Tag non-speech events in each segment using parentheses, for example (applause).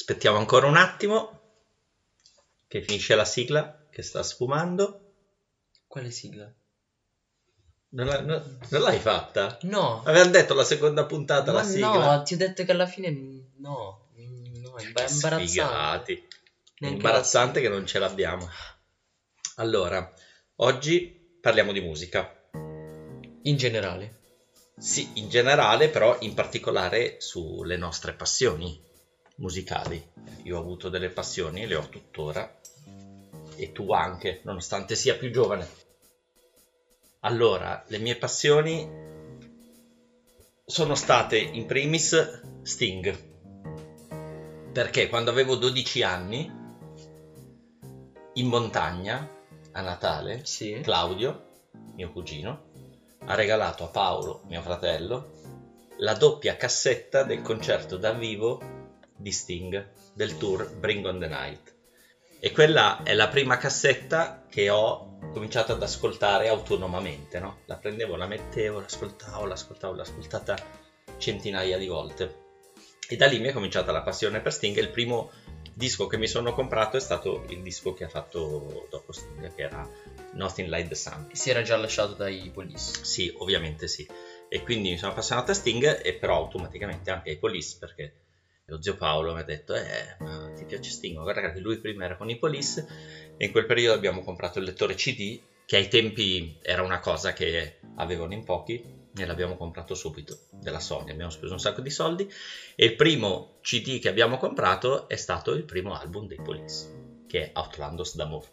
Aspettiamo ancora un attimo che finisce la sigla che sta sfumando. Quale sigla? Non, la- no- non l'hai fatta? No. Avevamo detto la seconda puntata Ma la sigla. no, ti ho detto che alla fine no. No, è Che imbarazzante. È imbarazzante che non ce l'abbiamo. Allora, oggi parliamo di musica. In generale. Sì, in generale, però in particolare sulle nostre passioni musicali. Io ho avuto delle passioni, le ho tuttora, e tu anche, nonostante sia più giovane. Allora, le mie passioni sono state in primis Sting. Perché quando avevo 12 anni, in montagna, a Natale, Sì. Claudio, mio cugino, ha regalato a Paolo, mio fratello, la doppia cassetta del concerto dal vivo di Sting del tour Bring on the Night. E quella è la prima cassetta che ho cominciato ad ascoltare autonomamente, no? La prendevo, la mettevo, l'ascoltavo, l'ascoltavo, l'ho ascoltata centinaia di volte. E da lì mi è cominciata la passione per Sting e il primo disco che mi sono comprato è stato il disco che ha fatto dopo Sting, che era Nothing Like the Sun. Si era già lasciato dai Police. Sì, ovviamente sì. E quindi mi sono appassionato a Sting e però automaticamente anche ai Police perché lo zio Paolo mi ha detto eh, ma ti piace Sting? Ma Guarda che lui prima era con i Police e in quel periodo abbiamo comprato il lettore CD che ai tempi era una cosa che avevano in pochi e l'abbiamo comprato subito della Sony, abbiamo speso un sacco di soldi e il primo CD che abbiamo comprato è stato il primo album dei Police che è Outlandos d'Amour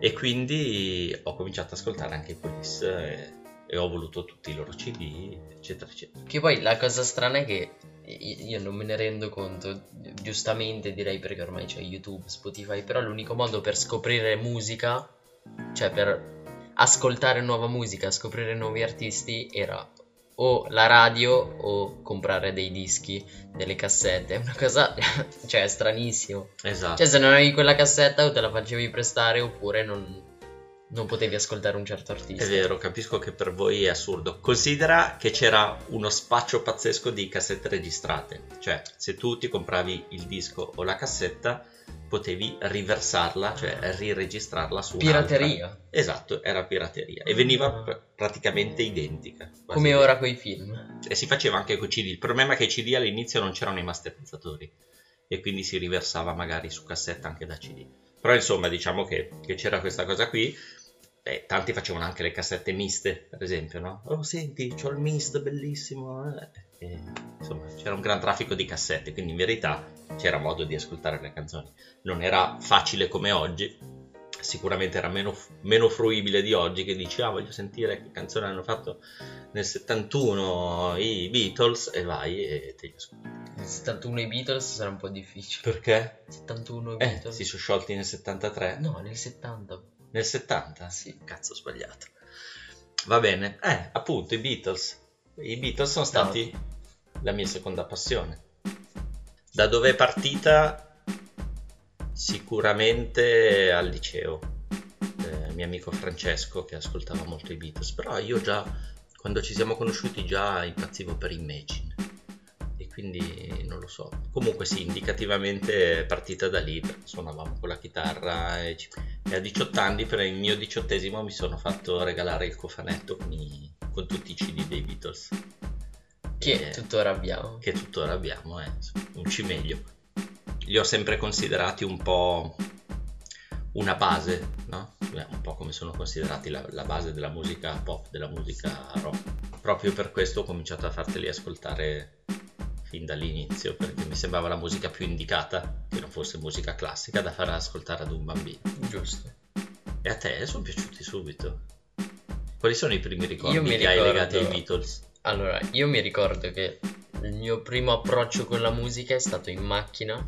e quindi ho cominciato ad ascoltare anche i Police e, e ho voluto tutti i loro CD eccetera eccetera. Che poi la cosa strana è che io non me ne rendo conto, giustamente direi perché ormai c'è YouTube, Spotify, però l'unico modo per scoprire musica, cioè per ascoltare nuova musica, scoprire nuovi artisti era o la radio o comprare dei dischi, delle cassette, è una cosa, (laughs) cioè è stranissimo. esatto Cioè se non avevi quella cassetta o te la facevi prestare oppure non, non potevi ascoltare un certo artista. È vero, capisco che per voi è assurdo. Considera che c'era uno spaccio pazzesco di cassette registrate. Cioè, se tu ti compravi il disco o la cassetta, potevi riversarla, cioè riregistrarla su un'altra. Pirateria, Esatto, era pirateria. E veniva pr- praticamente identica. come identica. ora coi film. E si faceva anche con i CD. Il problema è che i CD all'inizio non c'erano i masterizzatori. E quindi si riversava magari su cassetta anche da CD. Però insomma, diciamo che, che c'era questa cosa qui. Eh, tanti facevano anche le cassette miste, per esempio, no? Oh, senti, c'ho il mist bellissimo. eh. E, insomma, c'era un gran traffico di cassette, quindi in verità c'era modo di ascoltare le canzoni. Non era facile come oggi, sicuramente era meno, meno fruibile di oggi che dici, ah, voglio sentire che canzone hanno fatto nel 71 i Beatles e vai e te li ascolti. Nel 71 i Beatles sarà un po' difficile. Perché? 71 i Eh, Beatles? si sono sciolti nel 73? No, nel 70. Nel 70? Sì. Cazzo, ho sbagliato. Va bene. Eh, appunto, i Beatles. I Beatles sono stati la mia seconda passione. Da dove è partita? Sicuramente al liceo. Eh, mio amico Francesco che ascoltava molto i Beatles, però io già, quando ci siamo conosciuti, già impazzivo per Imagine. Quindi non lo so. Comunque sì, indicativamente è partita da lì, perché suonavamo con la chitarra e, a 18 anni, per il mio diciottesimo, mi sono fatto regalare il cofanetto con, i- con tutti i CD dei Beatles. Che E- tuttora abbiamo. che tuttora abbiamo, è un cimeglio. Li ho sempre considerati un po' una base, no? Un po' come sono considerati la, la base della musica pop, della musica rock. Proprio per questo ho cominciato a farteli ascoltare fin dall'inizio, perché mi sembrava la musica più indicata, che non fosse musica classica, da far ascoltare ad un bambino. Giusto. E a te sono piaciuti subito? Quali sono i primi ricordi mi che hai ricordo- legati ai Beatles? Allora, io mi ricordo che il mio primo approccio con la musica è stato in macchina.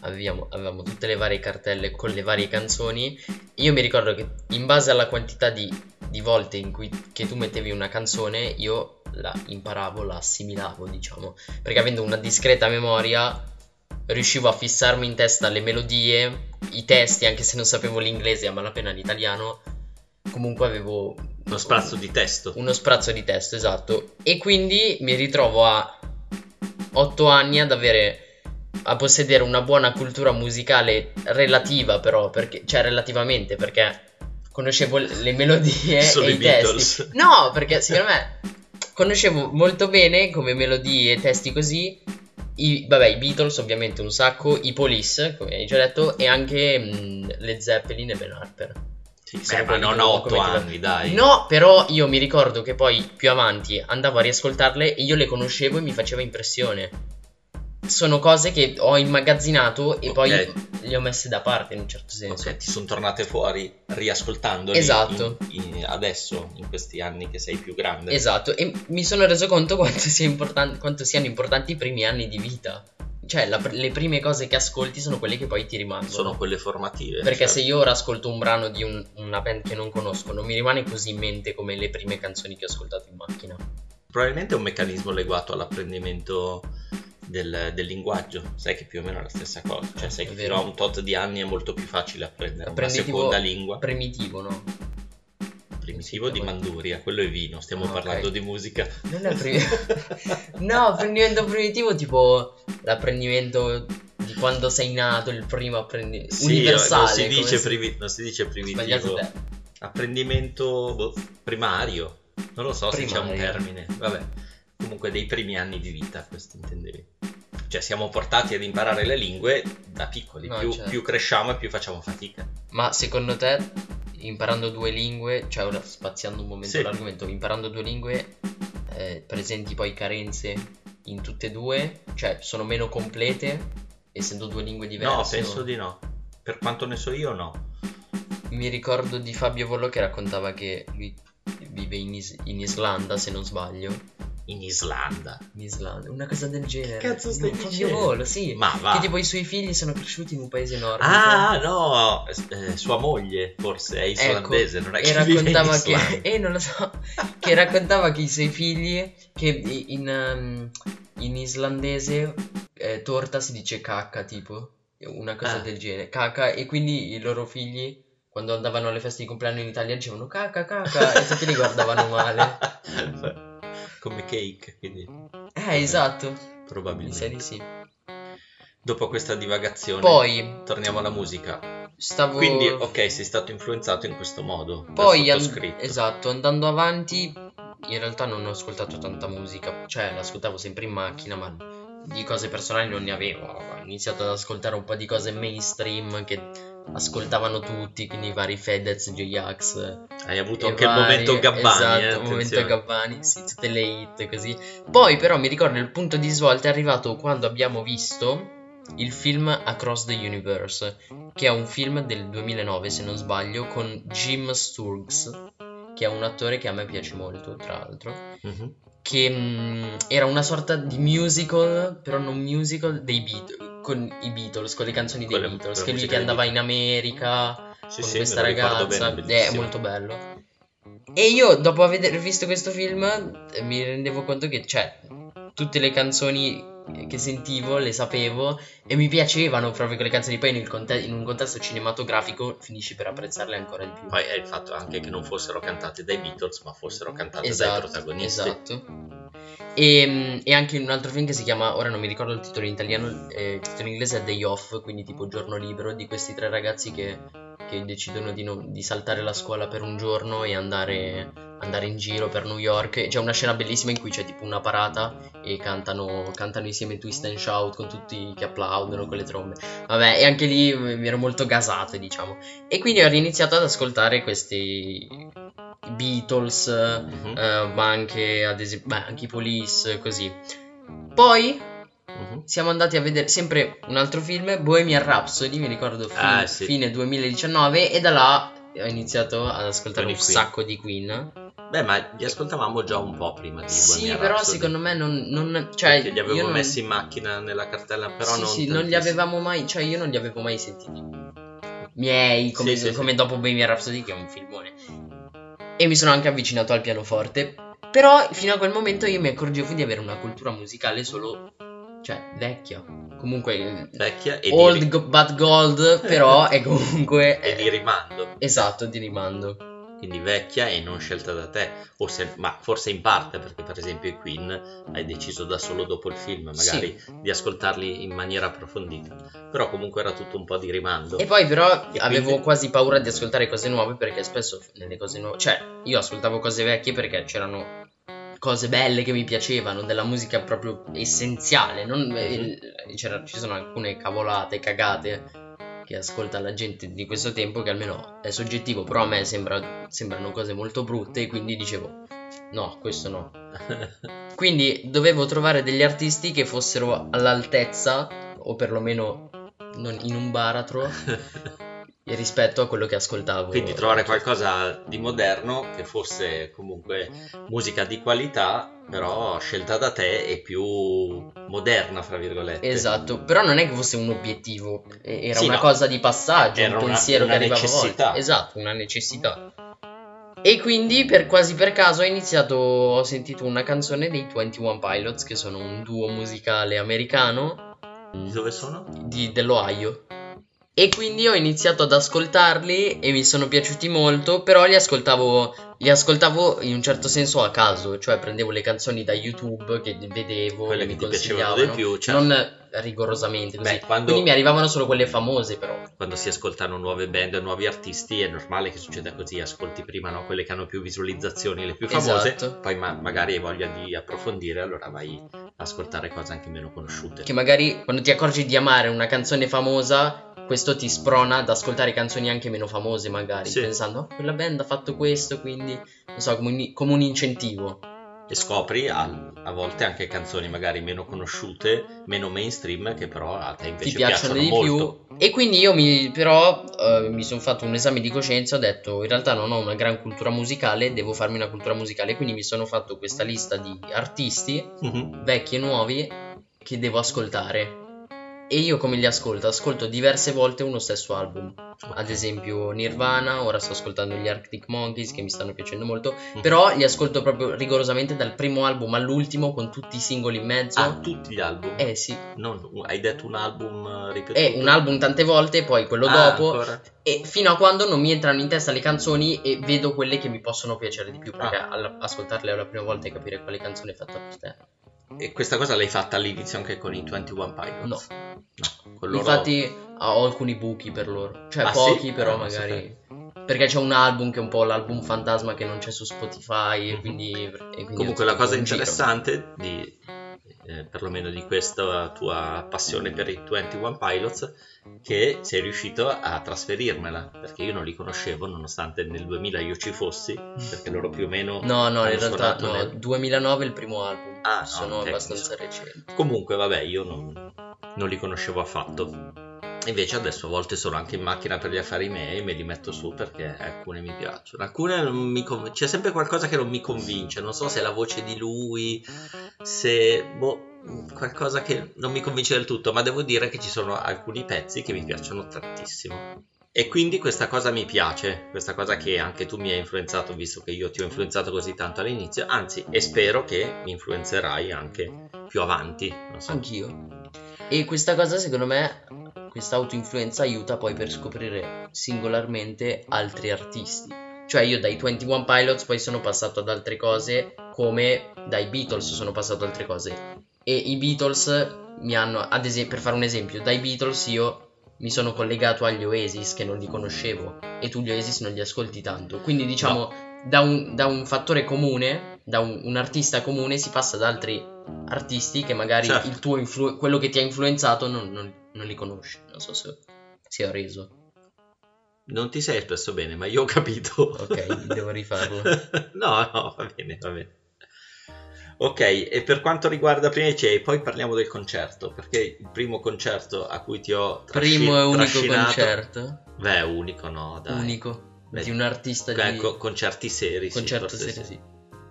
Avevamo, avevamo tutte le varie cartelle con le varie canzoni. Io mi ricordo che in base alla quantità di, di volte in cui che tu mettevi una canzone, io la imparavo, la assimilavo, diciamo. Perché avendo una discreta memoria, riuscivo a fissarmi in testa le melodie, i testi, anche se non sapevo l'inglese, a malapena l'italiano. Comunque avevo Uno sprazzo di testo. uno sprazzo di testo, esatto. E quindi mi ritrovo a 8 anni ad avere a possedere una buona cultura musicale relativa però, perché, cioè relativamente perché conoscevo le melodie Solo e i i testi. No, perché secondo me conoscevo molto bene come melodie e testi così. I, vabbè, i Beatles ovviamente un sacco, i Police, come hai già detto, e anche mh, le Zeppelin e Ben Harper. Sì, beh, ma non comunque 8 metti- anni, dai. No, però io mi ricordo che poi più avanti andavo a riascoltarle e io le conoscevo e mi faceva impressione. Sono cose che ho immagazzinato e Ok. poi le ho messe da parte in un certo senso. Ok, ti sono tornate fuori riascoltandoli Esatto. in- in- adesso, in questi anni che sei più grande. Esatto, e mi sono reso conto quanto, sia importan- quanto siano importanti i primi anni di vita. Cioè, la le prime cose che ascolti sono quelle che poi ti rimangono. Sono quelle formative. Perché cioè, se io ora ascolto un brano di un- una band che non conosco, non mi rimane così in mente come le prime canzoni che ho ascoltato in macchina. Probabilmente è un meccanismo legato all'apprendimento del, del linguaggio. Sai che più o meno è la stessa cosa. Cioè, sai che fino a un tot di anni è molto più facile apprendere Apprendi una seconda lingua. Primitivo, no? Primitivo sì, di Manduria, quello è vino. Stiamo ok. parlando di musica. Non è primi- (laughs) no, apprendimento primitivo tipo l'apprendimento di quando sei nato, il primo apprendimento Sì, universale. non si, dice primi- non si dice primitivo. Apprendimento boh, primario. Non lo so se c'è un Primario. termine. Vabbè. Comunque dei primi anni di vita, questo intendevi. Cioè siamo portati ad imparare le lingue da piccoli. No, più, certo. più cresciamo e più facciamo fatica. Ma secondo te, imparando due lingue, cioè ora spaziando un momento Sì. l'argomento, imparando due lingue, eh, presenti poi carenze in tutte e due? Cioè, sono meno complete, essendo due lingue diverse? No, penso o- di no. Per quanto ne so io, no. Mi ricordo di Fabio Vollo che raccontava che lui vive in, Is- in Islanda, se non sbaglio. In Islanda. In Islanda, una cosa del genere. Che cazzo stai dicendo? Volo, sì. Ma va. Che tipo i suoi figli sono cresciuti in un paese enorme. Ah, no, eh, sua moglie forse è islandese, non è che Ecco, raccontava che (laughs) eh non lo so che raccontava che i suoi figli che in, um, in islandese eh, torta si dice cacca tipo una cosa Ah. del genere cacca e quindi i loro figli quando andavano alle feste di compleanno in Italia dicevano cacca cacca e tutti li guardavano male (laughs) Come cake, quindi eh esatto mi sa probabilmente. di sì Dopo questa divagazione, poi torniamo alla musica. stavo Quindi, ok, sei stato influenzato in questo modo. Poi, an- esatto, andando avanti, in realtà non ho ascoltato tanta musica, cioè l'ascoltavo sempre in macchina, ma di cose personali non ne avevo. Ho iniziato ad ascoltare un po' di cose mainstream che ascoltavano tutti, quindi i vari Fedez, J-Ax. Hai avuto anche il vari- momento Gabbani. Esatto, eh, il momento. Gabbani, sì, tutte le hit così. Poi però mi ricordo il punto di svolta è arrivato quando abbiamo visto il film Across the Universe, che è un film del 2009 se non sbaglio, con Jim Sturgs, che è un attore che a me piace molto, tra l'altro, Mhm. che mm, era una sorta di musical, però non musical, dei Beatles, con i Beatles, con le canzoni dei Con le- Beatles, che lui che andava in America Sì, con sì, questa ragazza. bene, ed è molto bello. E io dopo aver visto questo film eh, mi rendevo conto che cioè tutte le canzoni che sentivo le sapevo e mi piacevano proprio quelle canzoni poi nel conte- in un contesto cinematografico finisci per apprezzarle ancora di più. Poi è il fatto anche che non fossero cantate dai Beatles, ma fossero cantate dai Esatto, protagonisti. esatto. E, e anche in un altro film che si chiama, ora non mi ricordo il titolo in italiano, eh, il titolo in inglese è Day Off, quindi tipo giorno libero, di questi tre ragazzi che, che decidono di, non- di saltare la scuola per un giorno e andare, andare in giro per New York. C'è una scena bellissima in cui c'è tipo una parata e cantano, cantano insieme Twist and Shout con tutti che applaudono con le trombe. Vabbè, e anche lì mi ero molto gasato, diciamo. E quindi ho iniziato ad ascoltare questi Beatles, Mhm, eh, ma anche ad esempio, beh, anche i Police, così. Poi mhm. siamo andati a vedere sempre un altro film, Bohemian Rhapsody, mi ricordo fi- Ah, sì. fine 2019, e da là ho iniziato ad ascoltare Con un Queen. sacco di Queen. Beh, ma li ascoltavamo già un po' prima di Sì, Bohemian però Rhapsody, secondo me non... non cioè, perché li avevo io non- messi in macchina nella cartella, però sì, non sì, non li tantissimo. avevamo mai, cioè io non li avevo mai sentiti. Miei, come, Sì, sì, come sì. dopo Bohemian Rhapsody, che è un filmone. E mi sono anche avvicinato al pianoforte. Però fino a quel momento io mi accorgevo di avere una cultura musicale solo, cioè, vecchia. Comunque, Vecchia e old di, go- but gold, però è comunque... (laughs) e di rimando. Esatto, di rimando. Quindi vecchia e non scelta da te, o se- ma forse in parte perché per esempio i Queen hai deciso da solo dopo il film magari di ascoltarli in maniera approfondita, però comunque era tutto un po' di rimando. E poi però E avevo quindi- quasi paura di ascoltare cose nuove perché spesso nelle cose nuove, cioè io ascoltavo cose vecchie perché c'erano cose belle che mi piacevano, della musica proprio essenziale, non- Mhm. eh, c'era- ci sono alcune cavolate, cagate che ascolta la gente di questo tempo che almeno è soggettivo, però a me sembra- sembrano cose molto brutte e quindi dicevo no, questo no. (laughs) Quindi dovevo trovare degli artisti che fossero all'altezza o perlomeno non in un baratro (laughs) rispetto a quello che ascoltavo. Quindi trovare qualcosa di moderno che fosse comunque musica di qualità, però scelta da te e più moderna, fra virgolette. Esatto, però non è che fosse un obiettivo, era Sì, una no. cosa di passaggio, Era un una- pensiero una che arrivava a necessità. volte. Esatto, una necessità. E quindi per quasi per caso ho iniziato, ho sentito una canzone dei 21 Pilots, che sono un duo musicale americano Di dove sono? di- dell'Ohio. E quindi ho iniziato ad ascoltarli e mi sono piaciuti molto, però li ascoltavo, li ascoltavo in un certo senso a caso, cioè prendevo le canzoni da YouTube che vedevo, Quelle che mi ti piacevano di più, certo. non rigorosamente così. Beh, quando- Quindi mi arrivavano solo quelle famose però. Quando si ascoltano nuove band, nuovi artisti, è normale che succeda così, ascolti prima no, quelle che hanno più visualizzazioni, le più famose, Esatto. poi ma- magari hai voglia di approfondire, allora vai ad ascoltare cose anche meno conosciute. Che magari quando ti accorgi di amare una canzone famosa, questo ti sprona ad ascoltare canzoni anche meno famose magari, Sì. pensando, "Oh, quella band ha fatto questo, quindi, non so, come un, come un incentivo. E scopri a, a volte anche canzoni magari meno conosciute, meno mainstream, che però a te invece ti piacciono, di molto. più. E quindi io mi, però eh, mi sono fatto un esame di coscienza, ho detto in realtà non ho una gran cultura musicale, devo farmi una cultura musicale, quindi mi sono fatto questa lista di artisti, Mhm. vecchi e nuovi, che devo ascoltare. E io come li ascolto? Ascolto diverse volte uno stesso album. Ad esempio Nirvana, ora sto ascoltando gli Arctic Monkeys che mi stanno piacendo molto, Mhm. però li ascolto proprio rigorosamente dal primo album all'ultimo con tutti i singoli in mezzo. Ah, tutti gli album? Eh sì, Non- hai detto un album eh, ripetuto? è un album tante volte, poi quello Ah, dopo, ancora? e fino a quando non mi entrano in testa le canzoni e vedo quelle che mi pospossono piacere di più, perché Ah. ascoltarle alla prima volta e capire quale canzone è fatta per te. E questa cosa l'hai fatta all'inizio anche con i 21 Pilots? No. No, loro- Infatti ho alcuni buchi per loro, cioè Ah, pochi sì? però Ah, non magari... Perché c'è un album che è un po' l'album fantasma che non c'è su Spotify e Mhm. quindi... e quindi Comunque la cosa interessante di, eh, perlomeno di questa tua passione per i 21 Pilots che sei riuscito a trasferirmela perché io non li conoscevo nonostante nel 2000 io ci fossi perché loro più o meno No, no, in realtà no, nel- 2009 è il primo album, Ah, no, sono ok, abbastanza recenti. comunque vabbè io non, non li conoscevo affatto invece adesso a volte sono anche in macchina per gli affari miei e me li metto su perché alcune mi piacciono alcune non mi conv- c'è sempre qualcosa che non mi convince non so se è la voce di lui se boh qualcosa che non mi convince del tutto ma devo dire che ci sono alcuni pezzi che mi piacciono tantissimo e quindi questa cosa mi piace, questa cosa che anche tu mi hai influenzato, visto che io ti ho influenzato così tanto all'inizio, anzi, e spero che mi influenzerai anche più avanti. Non so. Anch'io. E questa cosa secondo me, questa autoinfluenza aiuta poi per scoprire singolarmente altri artisti. Cioè io dai 21 Pilots poi sono passato ad altre cose come dai Beatles sono passato ad altre cose. E i Beatles mi hanno, ad esempio, per fare un esempio, dai Beatles io mi sono collegato agli Oasis che non li conoscevo e tu gli Oasis non li ascolti tanto. Quindi diciamo da, un, da un fattore comune, da un, un artista comune si passa ad altri artisti che magari Certo. il tuo influ- quello che ti ha influenzato non, non- non li conosci. Non so se si è reso. Non ti sei espresso bene, ma io ho capito. Ok, devo rifarlo. (laughs) no, no, va bene, va bene. Ok, e per quanto riguarda prima i CEI, poi parliamo del concerto, perché il primo concerto a cui ti ho trasci- Primo e unico concerto. Beh, unico no, dai. Unico. Beh, di un artista di Ecco, concerti seri, concerto sì. sì.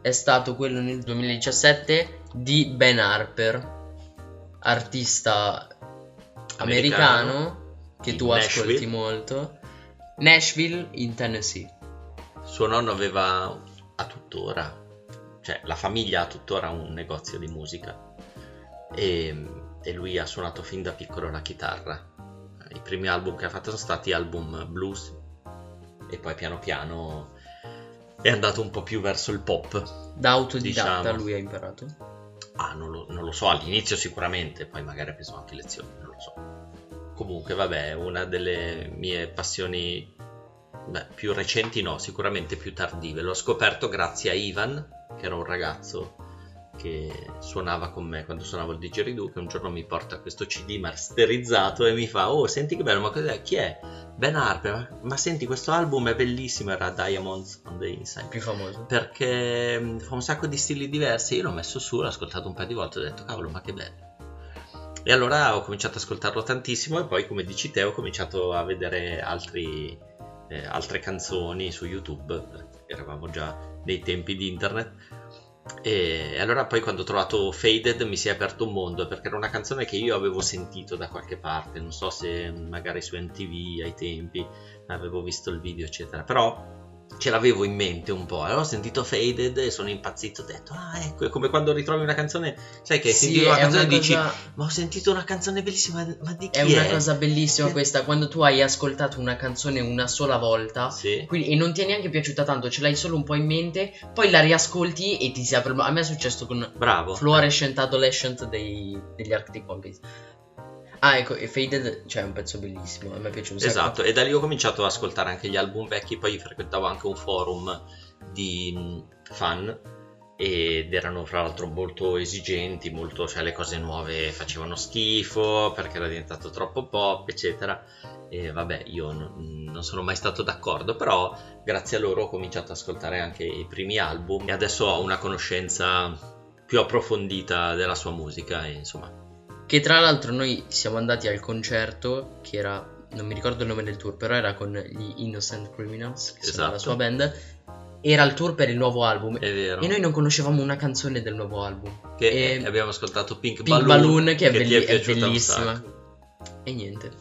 È stato quello nel 2017 di Ben Harper, artista americano, che Di tu Nashville. ascolti molto. Nashville in Tennessee. Suo nonno aveva a tuttora, cioè la famiglia ha tuttora un negozio di musica e, e lui ha suonato fin da piccolo la chitarra. I primi album che ha fatto sono stati album blues e poi piano piano è andato un po' più verso il pop. Da autodidatta Diciamo. lui ha imparato. Ah, non lo, non lo so, all'inizio sicuramente, poi magari ha preso anche lezioni, non lo so. Comunque, vabbè, una delle mie passioni beh, più recenti no, sicuramente più tardive. L'ho scoperto grazie a Ivan, che era un ragazzo che suonava con me quando suonavo il didgeridoo, che un giorno mi porta questo CD masterizzato e mi fa "Oh, senti che bello, ma cos'è? Chi è?" Ben Harper, ma, ma senti questo album è bellissimo, era Diamonds on the Inside Più famoso. perché mh, fa un sacco di stili diversi. Io l'ho messo su, l'ho ascoltato un paio di volte e ho detto, cavolo, ma che bello. E allora ho cominciato ad ascoltarlo tantissimo e poi, come dici te, ho cominciato a vedere altri, eh, altre canzoni su YouTube, eravamo già nei tempi di internet. E allora poi quando ho trovato Faded mi si è aperto un mondo perché era una canzone che io avevo sentito da qualche parte, non so se magari su MTV ai tempi avevo visto il video eccetera, però ce l'avevo in mente un po', ho sentito Faded e sono impazzito, ho detto ah ecco, è come quando ritrovi una canzone, sai che hai Sì, sentito una canzone una e dici cosa- ma ho sentito una canzone bellissima, ma di chi È è? una cosa bellissima Che- questa, quando tu hai ascoltato una canzone una sola volta Sì, quindi- e non ti è neanche piaciuta tanto, ce l'hai solo un po' in mente, poi la riascolti e ti si apre. A me è successo con bravo. Fluorescent Adolescent dei- degli Arctic Monkeys. Ah, ecco, e Faded, cioè, è un pezzo bellissimo, a me piace un sacco. Esatto, e da lì ho cominciato ad ascoltare anche gli album vecchi, poi frequentavo anche un forum di mh, fan ed erano fra l'altro molto esigenti, molto, cioè le cose nuove facevano schifo perché era diventato troppo pop, eccetera. E vabbè, io non, non sono mai stato d'accordo, però grazie a loro ho cominciato ad ascoltare anche i primi album e adesso ho una conoscenza più approfondita della sua musica e insomma Che tra l'altro noi siamo andati al concerto, che era, non mi ricordo il nome del tour, però era con gli Innocent Criminals, che sono la Esatto. sua band. Era il tour per il nuovo album. è vero. E noi non conoscevamo una canzone del nuovo album. che e- abbiamo ascoltato Pink, Pink Balloon, Balloon, che, è, ti belli- è un bellissima. E niente.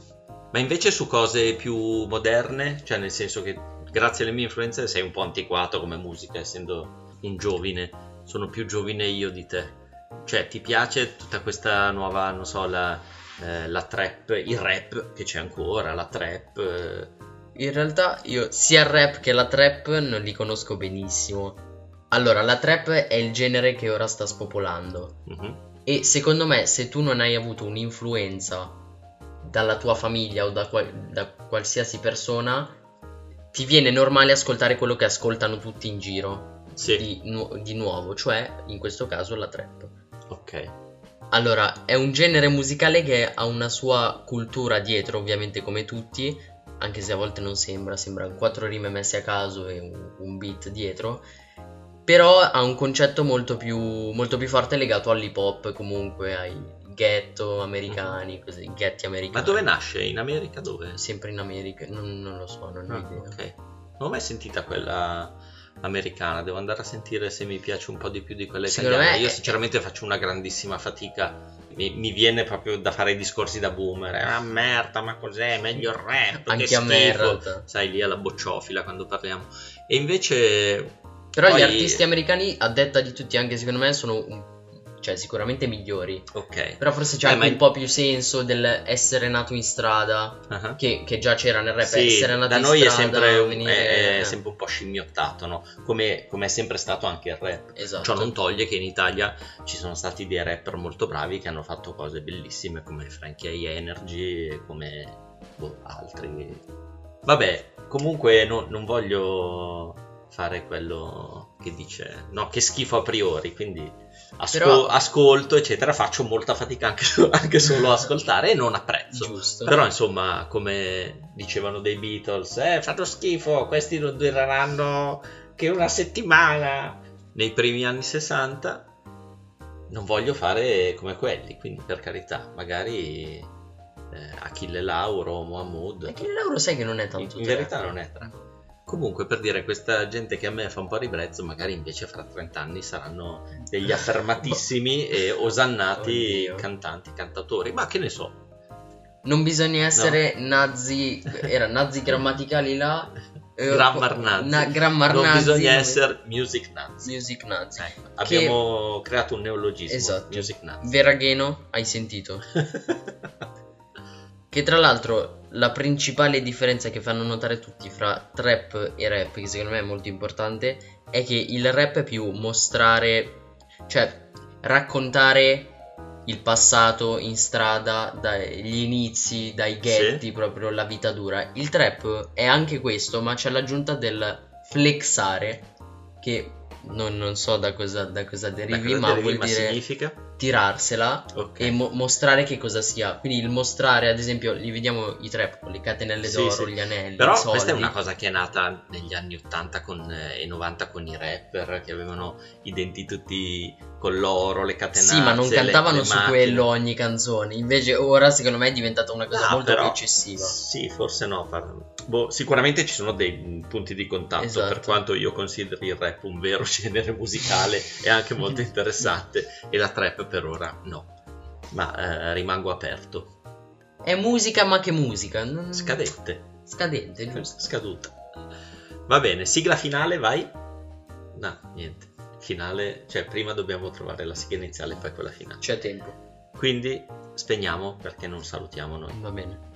Ma invece su cose più moderne, cioè nel senso che grazie alle mie influenze sei un po' antiquato come musica, essendo un giovine, sono più giovine io di te. Cioè ti piace tutta questa nuova, non so, la, eh, la trap, il rap che c'è ancora, la trap. eh, In realtà io sia il rap che la trap non li conosco benissimo. Allora, la trap è il genere che ora sta spopolando. mhm. E secondo me, se tu non hai avuto un'influenza dalla tua famiglia o da, qual- da qualsiasi persona, ti viene normale ascoltare quello che ascoltano tutti in giro Sì, di, nu- di nuovo, cioè in questo caso la trap. Ok. Allora, è un genere musicale che ha una sua cultura dietro, ovviamente come tutti, anche se a volte non sembra, sembrano quattro rime messe a caso e un, un beat dietro, però ha un concetto molto più, molto più forte legato all'hip hop, comunque ai ghetto americani, così, ghetti americani. Ma dove nasce? In America dove? Sempre in America, non, non lo so, non ho Ah, idea. ok. Non ho mai sentita quella americana, devo andare a sentire se mi piace un po' di più di quella Secondo italiana. me Io sinceramente faccio una grandissima fatica. Mi, mi viene proprio da fare i discorsi da boomer. Ah merda, ma cos'è? Meglio il rap. che Anche a me. Sai, lì alla bocciofila quando parliamo. E invece Però Poi- gli artisti americani, a detta di tutti, anche secondo me, sono un- cioè, sicuramente migliori. ok. Però forse c'è Eh, anche ma- un po' più senso del essere nato in strada, Ah. che, che già c'era nel rap, Sì, essere nato da in noi è strada, sempre, un, venire- è- è eh, sempre un po' scimmiottato, no? Come, come è sempre stato anche il rap. Esatto. Ciò non toglie che in Italia ci sono stati dei rapper molto bravi che hanno fatto cose bellissime come Frankie A. Energy e come boh, altri. Vabbè, comunque no- non voglio fare quello che dice no, che schifo a priori, quindi asco- Però- ascolto, eccetera, faccio molta fatica anche, so- (laughs) anche solo a ascoltare e non apprezzo. Giusto. Però insomma, come dicevano dei Beatles, eh, fanno schifo, questi non dureranno che una settimana. Nei primi anni 60 non voglio fare come quelli, quindi per carità, magari eh, Achille Lauro, Mohammed. Perché il lavoro sai che non è In, tanto in trap. verità non è trap. Comunque, per dire, questa gente che a me fa un po' ribrezzo, magari invece fra 30 anni saranno degli affermatissimi (laughs) e osannati Oddio. cantanti, cantautori. Ma che ne so, Non bisogna essere nazi, era nazi grammaticali là. (laughs) eh, Grammar nazi. na- grammar non nazi, bisogna non- essere music nazi. Music nazi. Ecco, abbiamo creato un neologismo. Esatto. Music nazi. Veragheno, hai sentito? (laughs) Che tra l'altro la principale differenza che fanno notare tutti fra trap e rap, che secondo me è molto importante, è che il rap è più mostrare, cioè raccontare il passato in strada, dagli inizi, dai ghetti, Sì. proprio la vita dura. Il trap è anche questo, ma c'è l'aggiunta del flexare, che non, non so da cosa, da cosa Da derivi, cosa ma derivi, vuol ma dire significa? tirarsela Ok. e mo- mostrare che cosa sia. Quindi il mostrare, ad esempio, li vediamo i trap con le catenelle Sì, d'oro, sì. gli anelli, Però soldi. questa è una cosa che è nata negli anni 80 con, eh, e 90 con i rapper che avevano i denti tutti con l'oro, le catenazze. Sì, ma non cantavano le su macchine. quello ogni canzone. Invece ora secondo me è diventata una cosa No, molto però- più eccessiva. Sì, forse no. boh, sicuramente ci sono dei punti di contatto. Esatto. Per quanto io consideri il rap un vero (laughs) genere musicale e anche molto interessante, e la trap per ora no. Ma eh, rimango aperto. È musica, ma che musica? Non- Scadente, Scadente, giusto? scaduta. Va bene, sigla finale, vai. No, niente. Finale, cioè prima dobbiamo trovare la sigla iniziale e poi quella finale. C'è tempo. Quindi spegniamo perché non salutiamo noi. Va bene.